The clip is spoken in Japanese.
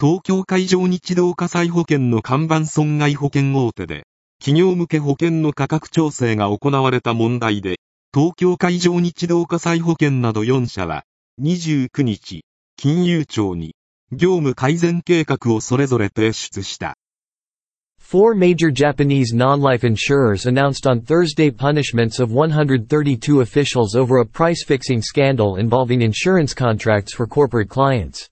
東京海上日動火災保険の看板損害保険大手で、企業向け保険の価格調整が行われた問題で、東京海上日動火災保険など4社は、29日、金融庁に、業務改善計画をそれぞれ提出した。Four major Japanese non-life insurers announced on Thursday punishments of 132 officials over a price-fixing scandal involving insurance contracts for corporate clients.